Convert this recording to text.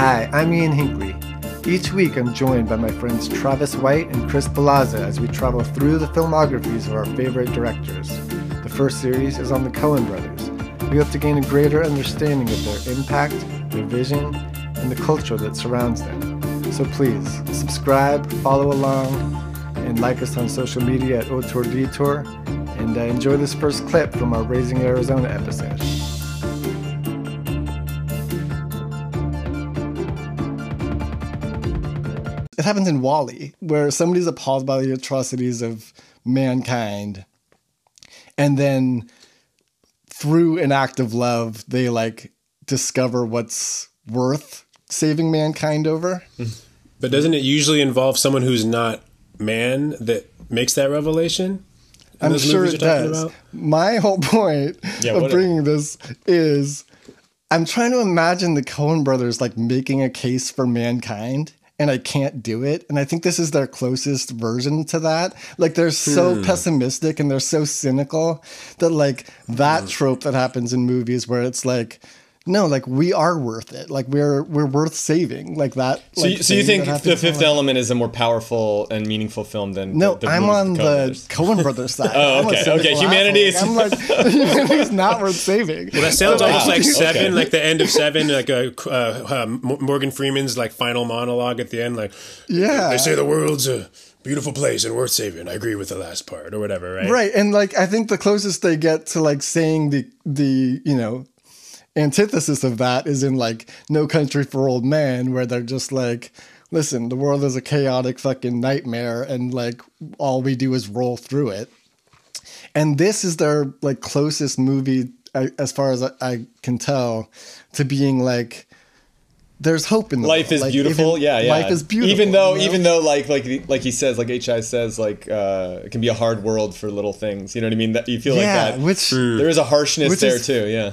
Hi, I'm Ian Hinkley. Each week I'm joined by my friends Travis White and Chris Palazza as we travel through the filmographies of our favorite directors. The first series is on the Coen brothers. We hope to gain a greater understanding of their impact, their vision, and the culture that surrounds them. So please, subscribe, follow along, and like us on social media at Auteur Detour, and uh, enjoy this first clip from our Raising Arizona episode. It happens in WALL-E, where somebody's appalled by the atrocities of mankind, and then through an act of love, they like discover what's worth saving mankind over. But doesn't it usually involve someone who's not man that makes that revelation? I'm sure it does. My whole point Yeah, of what- bringing this is I'm trying to imagine the Coen brothers like making a case for mankind. And I can't do it. And I think this is their closest version to that. Like they're so Hmm. pessimistic and they're so cynical that like that Hmm. trope that happens in movies where it's like, no, like we are worth it. Like we're we're worth saving. Like that. So, like, you, so you think the Fifth life. Element is a more powerful and meaningful film than No, the, the I'm on of the Brothers? Coen Brothers side. Oh, I'm okay, okay, humanity is- I'm like, humanity's not worth saving. Well, that sounds almost like Okay. Seven, like the end of Seven, like a, uh, uh, Morgan Freeman's like final monologue at the end, like Yeah. they say the world's a beautiful place and worth saving. I agree with the last part or whatever, right? Right, and like I think the closest they get to like saying the the you know antithesis of that is in like No Country for Old Men, where they're just like, listen, the world is a chaotic fucking nightmare, and like all we do is roll through it. And this is their like closest movie, as far as I, I can tell, to being like. There's hope in the Life world. is Like, beautiful. even- yeah, yeah. Life is beautiful. Even though, you know? even though, like, like, like he says, like Hi says, like, uh, it can be a hard world for little things. You know what I mean? That you feel yeah, like that. which There is a harshness Which there is- too. Yeah.